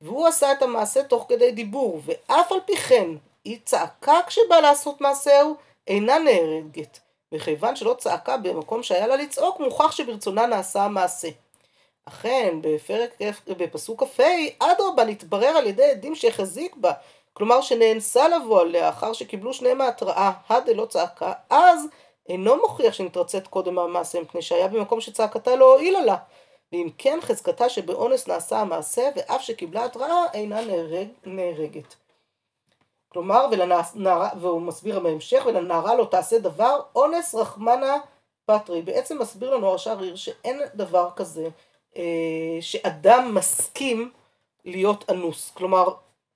והוא עשה את המעשה תוך כדי דיבור, ואף על פי כן, היא צעקה כשבא לעשות מעשהו, אינה נהרגת. וכיוון שלא צעקה במקום שהיה לה לצעוק, מוכח שברצונה נעשה המעשה. אכן, בפרק, בפסוק כ"ה, אדרבה נתברר על ידי עדים שהחזיק בה, כלומר שנאנסה לבוא עליה, אחר שקיבלו שניהם ההתראה, הדה לא צעקה, אז אינו מוכיח שנתרצית קודם המעשה, מפני שהיה במקום שצעקתה לא הועילה לה. ואם כן חזקתה שבאונס נעשה המעשה, ואף שקיבלה התראה אינה נהרג, נהרגת. כלומר, ולנערה, והוא מסביר בהמשך, ולנערה לא תעשה דבר, אונס רחמנה פטרי. בעצם מסביר לנו הרש"ר שאין דבר כזה שאדם מסכים להיות אנוס. כלומר,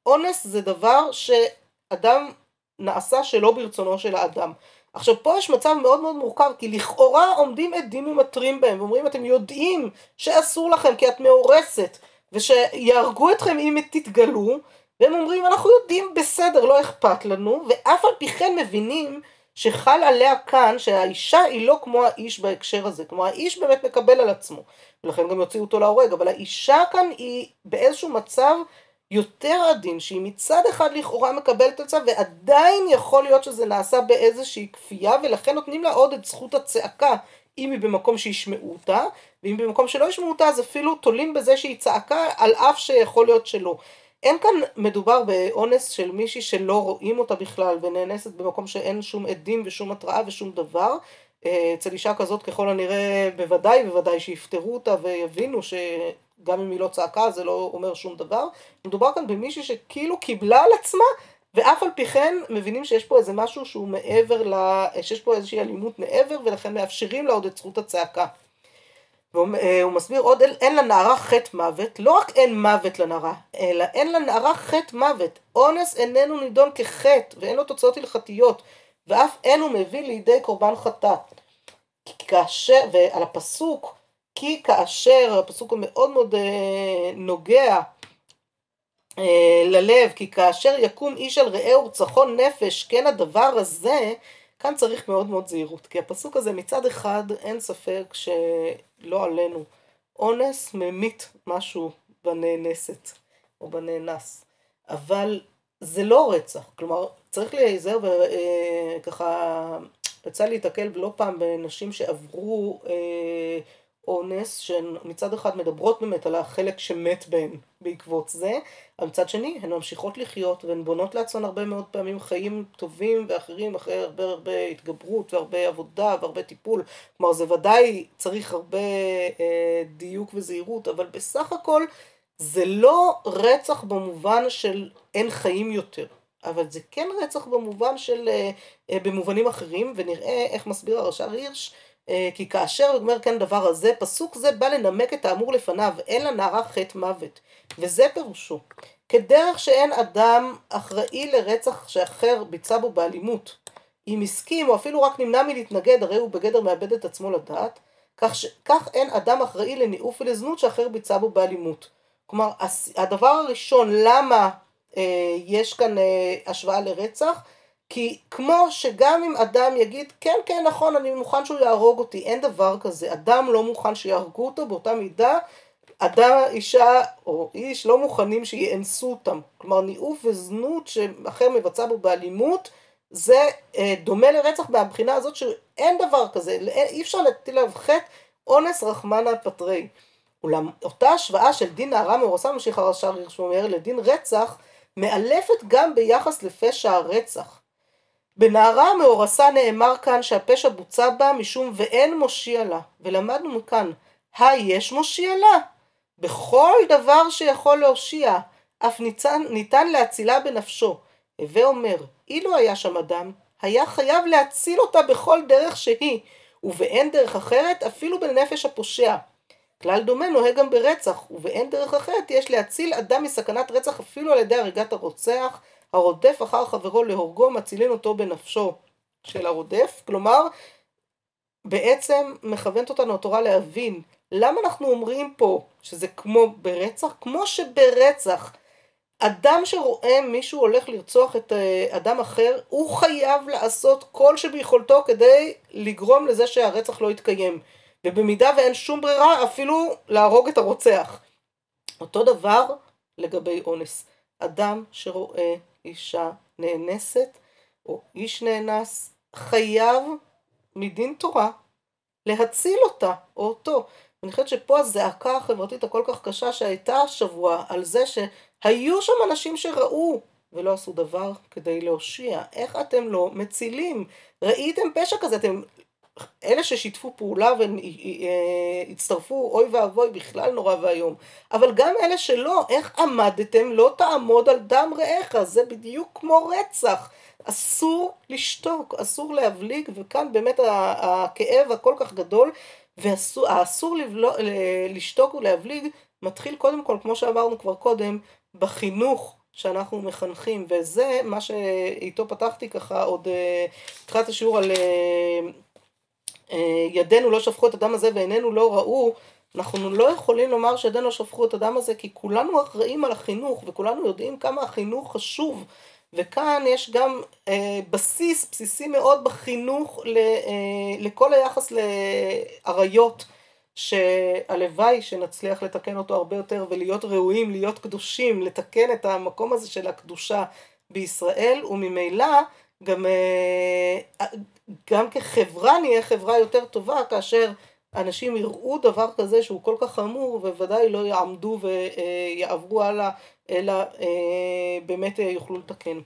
אונס זה דבר שאדם נעשה שלא ברצונו של האדם. עכשיו פה יש מצב מאוד מאוד מורכב, כי לכאורה עומדים עדים ומתרים בהם, ואומרים אתם יודעים שאסור לכם כי את מאורסת, ושיהרגו אתכם אם תתגלו, והם אומרים אנחנו יודעים בסדר לא אכפת לנו, ואף על פי כן מבינים שחל עליה כאן שהאישה היא לא כמו האיש בהקשר הזה, כלומר האיש באמת מקבל על עצמו, ולכן גם יוציאו אותו להורג, אבל האישה כאן היא באיזשהו מצב יותר עדין, שהיא מצד אחד לכאורה מקבלת על צו, ועדיין יכול להיות שזה נעשה באיזושהי כפייה, ולכן נותנים לה עוד את זכות הצעקה, אם היא במקום שישמעו אותה, ואם במקום שלא ישמעו אותה, אז אפילו תולים בזה שהיא צעקה, על אף שיכול להיות שלא. אין כאן מדובר באונס של מישהי שלא רואים אותה בכלל, ונאנסת במקום שאין שום עדים ושום התראה ושום דבר. אה, אצל אישה כזאת ככל הנראה בוודאי בוודאי שיפטרו אותה ויבינו ש... גם אם היא לא צעקה זה לא אומר שום דבר. מדובר כאן במישהי שכאילו קיבלה על עצמה, ואף על פי כן מבינים שיש פה איזה משהו שהוא מעבר, ל... שיש פה איזושהי אלימות מעבר, ולכן מאפשרים לה עוד את זכות הצעקה. והוא אה, מסביר עוד, אין לנערה חטא מוות, לא רק אין מוות לנערה, אלא אין לנערה חטא מוות. אונס איננו נידון כחטא, ואין לו תוצאות הלכתיות, ואף אין הוא מביא לידי קורבן חטאת. כאשר, ועל הפסוק, כי כאשר, הפסוק המאוד מאוד אה, נוגע אה, ללב, כי כאשר יקום איש על רעהו ורצחון נפש, כן הדבר הזה, כאן צריך מאוד מאוד זהירות, כי הפסוק הזה מצד אחד אין ספק שלא עלינו, אונס ממית משהו בנאנסת או בנאנס, אבל זה לא רצח, כלומר צריך להיזהר וככה אה, יצא להיתקל לא פעם בנשים שעברו אה, אונס, שמצד אחד מדברות באמת על החלק שמת בהן בעקבות זה, אבל מצד שני הן ממשיכות לחיות והן בונות לעצמן הרבה מאוד פעמים חיים טובים ואחרים אחרי הרבה הרבה התגברות והרבה עבודה והרבה טיפול, כלומר זה ודאי צריך הרבה אה, דיוק וזהירות, אבל בסך הכל זה לא רצח במובן של אין חיים יותר. אבל זה כן רצח במובן של, אה, אה, במובנים אחרים, ונראה איך מסביר הרש"ר הירש, כי כאשר אומר כן דבר הזה, פסוק זה בא לנמק את האמור לפניו, אין לנערה חטא מוות. וזה פירושו. כדרך שאין אדם אחראי לרצח שאחר ביצע בו באלימות, אם הסכים או אפילו רק נמנע מלהתנגד, הרי הוא בגדר מאבד את עצמו לדעת, כך, ש... כך אין אדם אחראי לניאוף ולזנות שאחר ביצע בו באלימות. כלומר, הדבר הראשון, למה אה, יש כאן אה, השוואה לרצח, כי כמו שגם אם אדם יגיד, כן, כן, נכון, אני מוכן שהוא יהרוג אותי, אין דבר כזה. אדם לא מוכן שיהרגו אותו באותה מידה, אדם, אישה או איש לא מוכנים שיאנסו אותם. כלומר, ניאוף וזנות שאחר מבצע בו באלימות, זה אה, דומה לרצח מהבחינה הזאת שאין דבר כזה, אי אפשר להטיל עליו חטא אונס רחמנא פטרי. אולם אותה השוואה של דין נערה מאורסה, ממשיך הרש"ר הירש אומר, לדין רצח, מאלפת גם ביחס לפשע הרצח. בנערה המאורסה נאמר כאן שהפשע בוצע בה משום ואין מושיע לה, ולמדנו מכאן, היש מושיע לה? בכל דבר שיכול להושיע, אף ניתן, ניתן להצילה בנפשו. הווה אומר, אילו היה שם אדם, היה חייב להציל אותה בכל דרך שהיא, ובאין דרך אחרת אפילו בנפש הפושע. כלל דומה נוהג גם ברצח, ובאין דרך אחרת יש להציל אדם מסכנת רצח אפילו על ידי הריגת הרוצח, הרודף אחר חברו להורגו מצילין אותו בנפשו של הרודף, כלומר בעצם מכוונת אותנו התורה להבין למה אנחנו אומרים פה שזה כמו ברצח? כמו שברצח אדם שרואה מישהו הולך לרצוח את אה, אדם אחר, הוא חייב לעשות כל שביכולתו כדי לגרום לזה שהרצח לא יתקיים. ובמידה ואין שום ברירה, אפילו להרוג את הרוצח. אותו דבר לגבי אונס. אדם שרואה אישה נאנסת או איש נאנס, חייב מדין תורה להציל אותה או אותו. אני חושבת שפה הזעקה החברתית הכל כך קשה שהייתה השבוע על זה שהיו שם אנשים שראו ולא עשו דבר כדי להושיע. איך אתם לא מצילים? ראיתם פשע כזה, אתם אלה ששיתפו פעולה והצטרפו, אוי ואבוי, בכלל נורא ואיום. אבל גם אלה שלא, איך עמדתם, לא תעמוד על דם רעך, זה בדיוק כמו רצח. אסור לשתוק, אסור להבליג, וכאן באמת הכאב הכל כך גדול, והאסור לשתוק ולהבליג מתחיל קודם כל, כמו שאמרנו כבר קודם, בחינוך שאנחנו מחנכים, וזה מה שאיתו פתחתי ככה עוד התחלת השיעור על ידינו לא שפכו את הדם הזה ועינינו לא ראו, אנחנו לא יכולים לומר שידינו לא שפכו את הדם הזה, כי כולנו אחראים על החינוך, וכולנו יודעים כמה החינוך חשוב. וכאן יש גם אה, בסיס, בסיסי מאוד בחינוך ל, אה, לכל היחס לאריות, שהלוואי שנצליח לתקן אותו הרבה יותר ולהיות ראויים, להיות קדושים, לתקן את המקום הזה של הקדושה בישראל, וממילא גם, אה, גם כחברה נהיה חברה יותר טובה כאשר אנשים יראו דבר כזה שהוא כל כך חמור ובוודאי לא יעמדו ויעברו הלאה אלא אה, באמת יוכלו לתקן.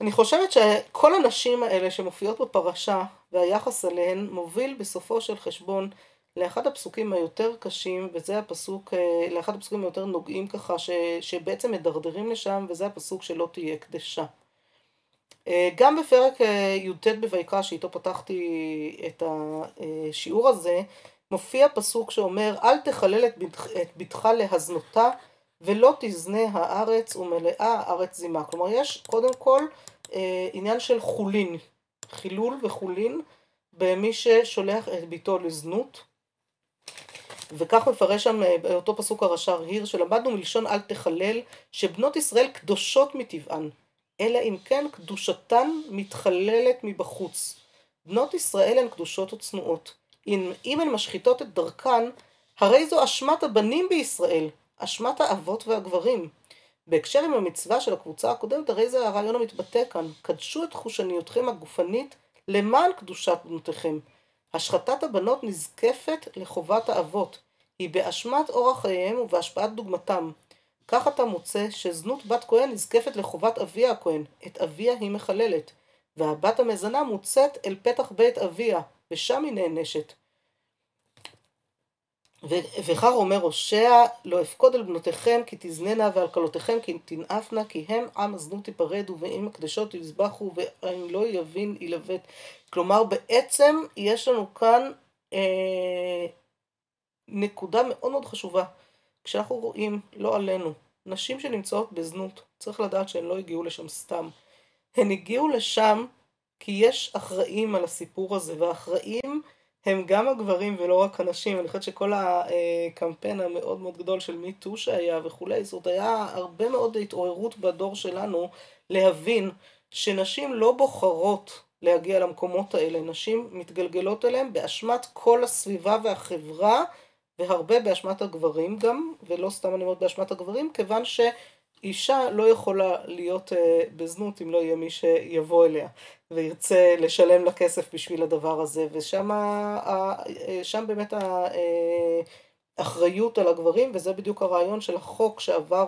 אני חושבת שכל הנשים האלה שמופיעות בפרשה והיחס אליהן מוביל בסופו של חשבון לאחד הפסוקים היותר קשים וזה הפסוק, אה, לאחד הפסוקים היותר נוגעים ככה ש, שבעצם מדרדרים לשם וזה הפסוק שלא תהיה קדשה. אה, גם בפרק י"ט בויקרא שאיתו פתחתי את השיעור הזה מופיע פסוק שאומר אל תחלל את בתך להזנותה ולא תזנה הארץ ומלאה הארץ זימה. כלומר, יש קודם כל אה, עניין של חולין, חילול וחולין במי ששולח את ביתו לזנות. וכך מפרש שם אה, באותו פסוק הרש"ר היר, שלמדנו מלשון אל תחלל, שבנות ישראל קדושות מטבען, אלא אם כן קדושתן מתחללת מבחוץ. בנות ישראל הן קדושות וצנועות. אם, אם הן משחיתות את דרכן, הרי זו אשמת הבנים בישראל, אשמת האבות והגברים. בהקשר עם המצווה של הקבוצה הקודמת, הרי זה הרעיון המתבטא כאן. קדשו את חושניותכם הגופנית למען קדושת בנותיכם. השחתת הבנות נזקפת לחובת האבות. היא באשמת אורח חייהם ובהשפעת דוגמתם. כך אתה מוצא שזנות בת כהן נזקפת לחובת אביה הכהן, את אביה היא מחללת, והבת המזנה מוצאת אל פתח בית אביה, ושם היא נענשת. וכך אומר הושע, לא אפקוד על בנותיכם כי תזננה ועל כלותיכם כי תנאפנה כי הם עם הזנות תיפרדו ועם הקדשות יזבחו ואם לא יבין ילבט. כלומר בעצם יש לנו כאן אה, נקודה מאוד מאוד חשובה. כשאנחנו רואים, לא עלינו, נשים שנמצאות בזנות, צריך לדעת שהן לא הגיעו לשם סתם. הן הגיעו לשם כי יש אחראים על הסיפור הזה, והאחראים הם גם הגברים ולא רק הנשים, אני חושבת שכל הקמפיין המאוד מאוד גדול של מיטו שהיה וכולי, זאת היה הרבה מאוד התעוררות בדור שלנו להבין שנשים לא בוחרות להגיע למקומות האלה, נשים מתגלגלות אליהם באשמת כל הסביבה והחברה והרבה באשמת הגברים גם, ולא סתם אני אומרת באשמת הגברים, כיוון ש... אישה לא יכולה להיות uh, בזנות אם לא יהיה מי שיבוא אליה וירצה לשלם לה כסף בשביל הדבר הזה, ושם uh, באמת האחריות על הגברים, וזה בדיוק הרעיון של החוק שעבר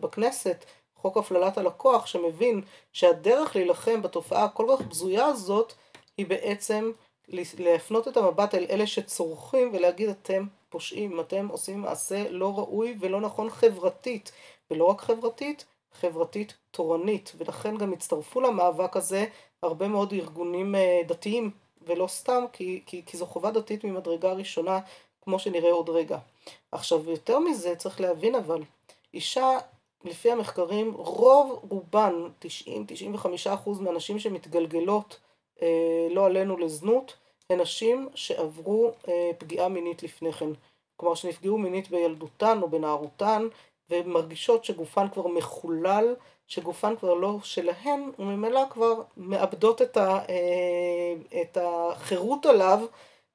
בכנסת, חוק הפללת הלקוח, שמבין שהדרך להילחם בתופעה הכל כך בזויה הזאת, היא בעצם להפנות את המבט אל אלה שצורכים ולהגיד אתם פושעים, אתם עושים מעשה לא ראוי ולא נכון חברתית. ולא רק חברתית, חברתית תורנית, ולכן גם הצטרפו למאבק הזה הרבה מאוד ארגונים אה, דתיים, ולא סתם, כי, כי, כי זו חובה דתית ממדרגה ראשונה, כמו שנראה עוד רגע. עכשיו, יותר מזה צריך להבין אבל, אישה, לפי המחקרים, רוב רובן, 90-95% מהנשים שמתגלגלות, אה, לא עלינו לזנות, הן נשים שעברו אה, פגיעה מינית לפני כן. כלומר שנפגעו מינית בילדותן או בנערותן, ומרגישות שגופן כבר מחולל, שגופן כבר לא שלהן, וממילא כבר מאבדות את, ה, אה, את החירות עליו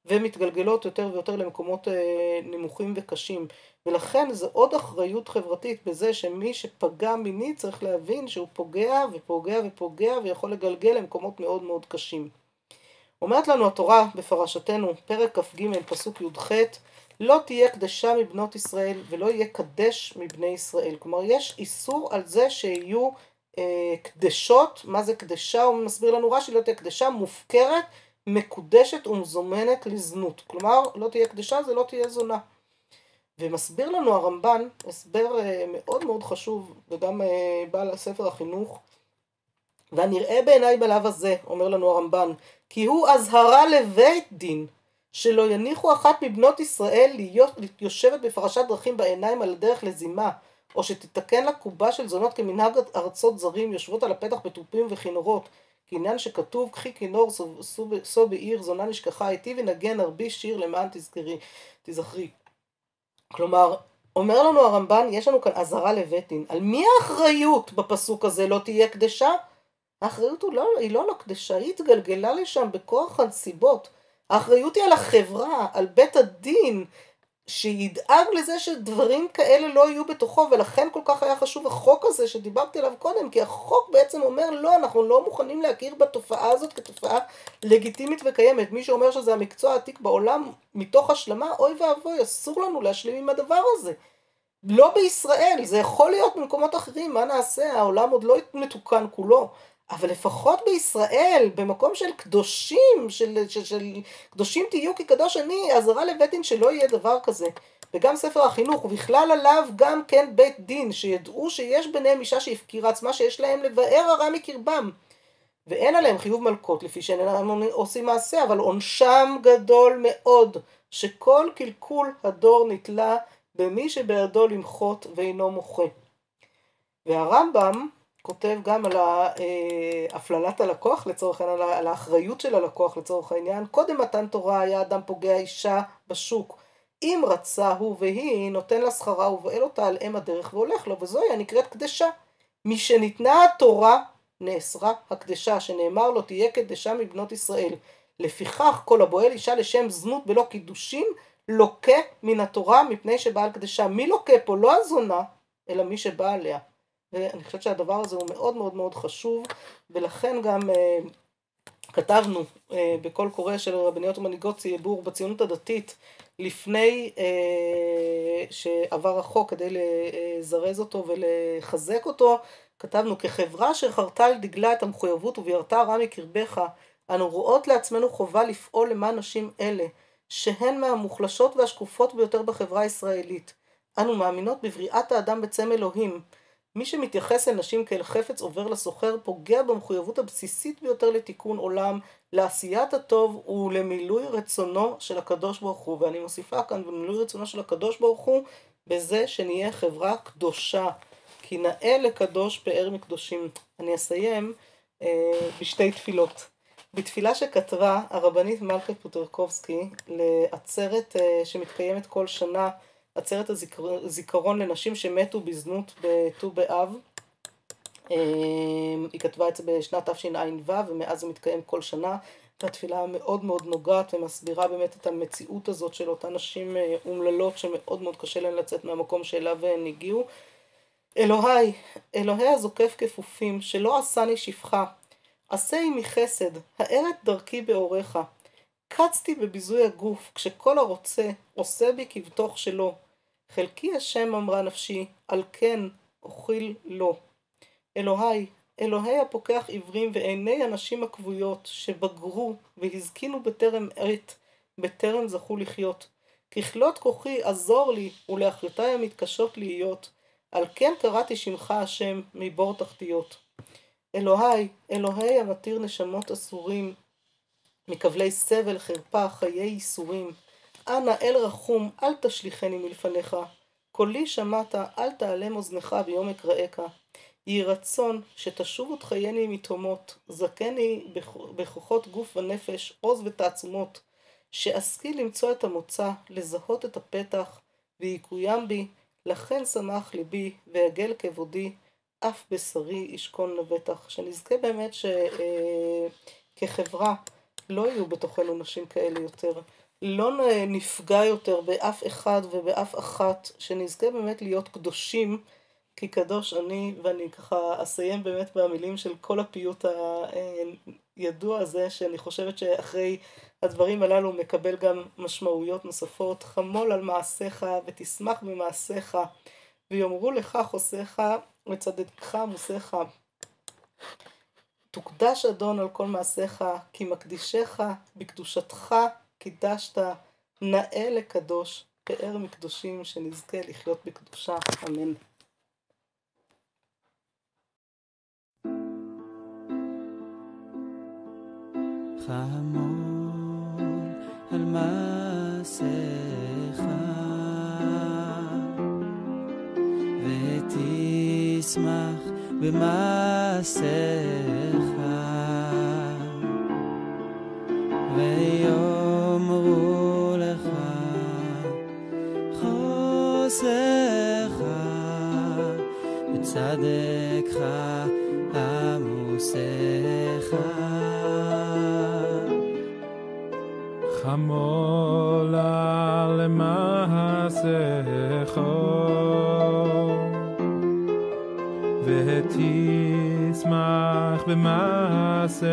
ומתגלגלות יותר ויותר למקומות אה, נמוכים וקשים. ולכן זו עוד אחריות חברתית בזה שמי שפגע מינית צריך להבין שהוא פוגע ופוגע ופוגע ויכול לגלגל למקומות מאוד מאוד קשים. אומרת לנו התורה בפרשתנו, פרק כ"ג, פסוק י"ח, לא תהיה קדשה מבנות ישראל ולא יהיה קדש מבני ישראל. כלומר, יש איסור על זה שיהיו אה, קדשות, מה זה קדשה? הוא מסביר לנו רש"י, לא תהיה קדשה מופקרת מקודשת ומזומנת לזנות. כלומר, לא תהיה קדשה זה לא תהיה זונה. ומסביר לנו הרמב"ן, הסבר אה, מאוד מאוד חשוב, וגם אה, בעל ספר החינוך, והנראה בעיניי בלאו הזה, אומר לנו הרמב"ן, כי הוא אזהרה לבית דין, שלא יניחו אחת מבנות ישראל להיות יושבת בפרשת דרכים בעיניים על הדרך לזימה, או שתתקן לה קובה של זונות כמנהג ארצות זרים יושבות על הפתח בתופים וכינורות, כעניין שכתוב קחי כינור סו בעיר זונה נשכחה איתי ונגן ארבי שיר למען תזכרי, תזכרי. כלומר, אומר לנו הרמב"ן, יש לנו כאן אזהרה לבית דין. על מי האחריות בפסוק הזה לא תהיה קדשה? האחריות לא, היא לא לקדשה, היא התגלגלה לשם בכוח הנסיבות. האחריות היא על החברה, על בית הדין, שידאג לזה שדברים כאלה לא יהיו בתוכו, ולכן כל כך היה חשוב החוק הזה שדיברתי עליו קודם, כי החוק בעצם אומר לא, אנחנו לא מוכנים להכיר בתופעה הזאת כתופעה לגיטימית וקיימת. מי שאומר שזה המקצוע העתיק בעולם, מתוך השלמה, אוי ואבוי, אסור לנו להשלים עם הדבר הזה. לא בישראל, זה יכול להיות במקומות אחרים, מה נעשה, העולם עוד לא מתוקן כולו. אבל לפחות בישראל, במקום של קדושים, של, של, של קדושים תהיו כי קדוש אני, אזהרה לבית דין שלא יהיה דבר כזה. וגם ספר החינוך, ובכלל עליו גם כן בית דין, שידעו שיש ביניהם אישה שהפקירה עצמה, שיש להם לבאר הרע מקרבם. ואין עליהם חיוב מלקות, לפי שאינם עושים מעשה, אבל עונשם גדול מאוד, שכל קלקול הדור נתלה במי שבידו למחות ואינו מוחה. והרמב"ם כותב גם על הפללת הלקוח לצורך העניין, על האחריות של הלקוח לצורך העניין. קודם מתן תורה היה אדם פוגע אישה בשוק. אם רצה הוא והיא, נותן לה שכרה ובועל אותה על אם הדרך והולך לו, וזוהי הנקראת קדשה. משניתנה התורה, נאסרה הקדשה, שנאמר לו תהיה קדשה מבנות ישראל. לפיכך כל הבועל אישה לשם זנות בלא קידושין, לוקה מן התורה מפני שבעל קדשה. מי לוקה פה? לא הזונה, אלא מי שבא עליה. ואני חושבת שהדבר הזה הוא מאוד מאוד מאוד חשוב, ולכן גם אה, כתבנו אה, בקול קורא של רבניות ומנהיגות ציבור בציונות הדתית, לפני אה, שעבר החוק כדי לזרז אותו ולחזק אותו, כתבנו כחברה שחרתה על דגלה את המחויבות ובירתה רע מקרבך, אנו רואות לעצמנו חובה לפעול למען נשים אלה, שהן מהמוחלשות והשקופות ביותר בחברה הישראלית. אנו מאמינות בבריאת האדם בצם אלוהים, מי שמתייחס אל נשים כאל חפץ עובר לסוחר פוגע במחויבות הבסיסית ביותר לתיקון עולם, לעשיית הטוב ולמילוי רצונו של הקדוש ברוך הוא. ואני מוסיפה כאן במילוי רצונו של הקדוש ברוך הוא בזה שנהיה חברה קדושה. כי נאה לקדוש פאר מקדושים. אני אסיים אה, בשתי תפילות. בתפילה שכתבה הרבנית מלכה פוטרקובסקי לעצרת אה, שמתקיימת כל שנה עצרת הזיכרון לנשים שמתו בזנות בט"ו באב. אמ, היא כתבה את זה בשנת תשע"ו ומאז זה מתקיים כל שנה. והתפילה מאוד מאוד נוגעת ומסבירה באמת את המציאות הזאת של אותן נשים אה, אומללות שמאוד מאוד קשה להן לצאת מהמקום שאליו הן הגיעו. אלוהי, אלוהי הזוקף כפופים, שלא עשני שפחה, עשה עמי חסד, האר את דרכי באורך. קצתי בביזוי הגוף, כשכל הרוצה עושה בי כבתוך שלו. חלקי השם אמרה נפשי, על כן אוכיל לו. אלוהי, אלוהי הפוקח עיוורים ועיני הנשים הכבויות, שבגרו והזקינו בטרם עת, בטרם זכו לחיות. ככלות כוחי עזור לי, ולאחריתי המתקשות להיות, על כן קראתי שמך השם מבור תחתיות. אלוהי, אלוהי המתיר נשמות אסורים, מכבלי סבל, חרפה, חיי ייסורים. אנא אל רחום, אל תשליכני מלפניך. קולי שמעת, אל תעלם אוזנך ביום אקראך. יהי רצון שתשוב ותחייני מתהומות, זכני בכוחות גוף ונפש, עוז ותעצומות, שאשכיל למצוא את המוצא, לזהות את הפתח, ויקוים בי, לכן שמח ליבי, ויגל כבודי, אף בשרי ישכון לבטח. שנזכה באמת שכחברה לא יהיו בתוכנו נשים כאלה יותר. לא נפגע יותר באף אחד ובאף אחת, שנזכה באמת להיות קדושים, כי קדוש אני, ואני ככה אסיים באמת במילים של כל הפיוט הידוע הזה, שאני חושבת שאחרי הדברים הללו מקבל גם משמעויות נוספות. חמול על מעשיך ותשמח במעשיך, ויאמרו לך חוסיך וצדקך עמוסיך. תוקדש אדון על כל מעשיך, כי מקדישך בקדושתך קידשת, נאה לקדוש, פאר מקדושים, שנזכה לחיות בקדושה, אמן. על מעשיך ותשמח במעשיך ויאמרו בצדקך עמוסך. חמול על מעשיך ותשמח במעשיך.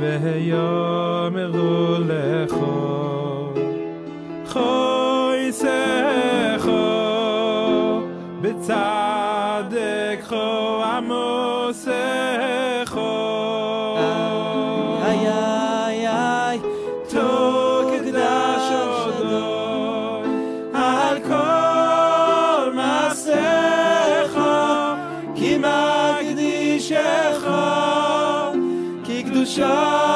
ויאמרו לך חויסך בצדקך עמוסך איי איי איי תוקדש אדון על כל מעשיך כי מקדישך כי קדושתך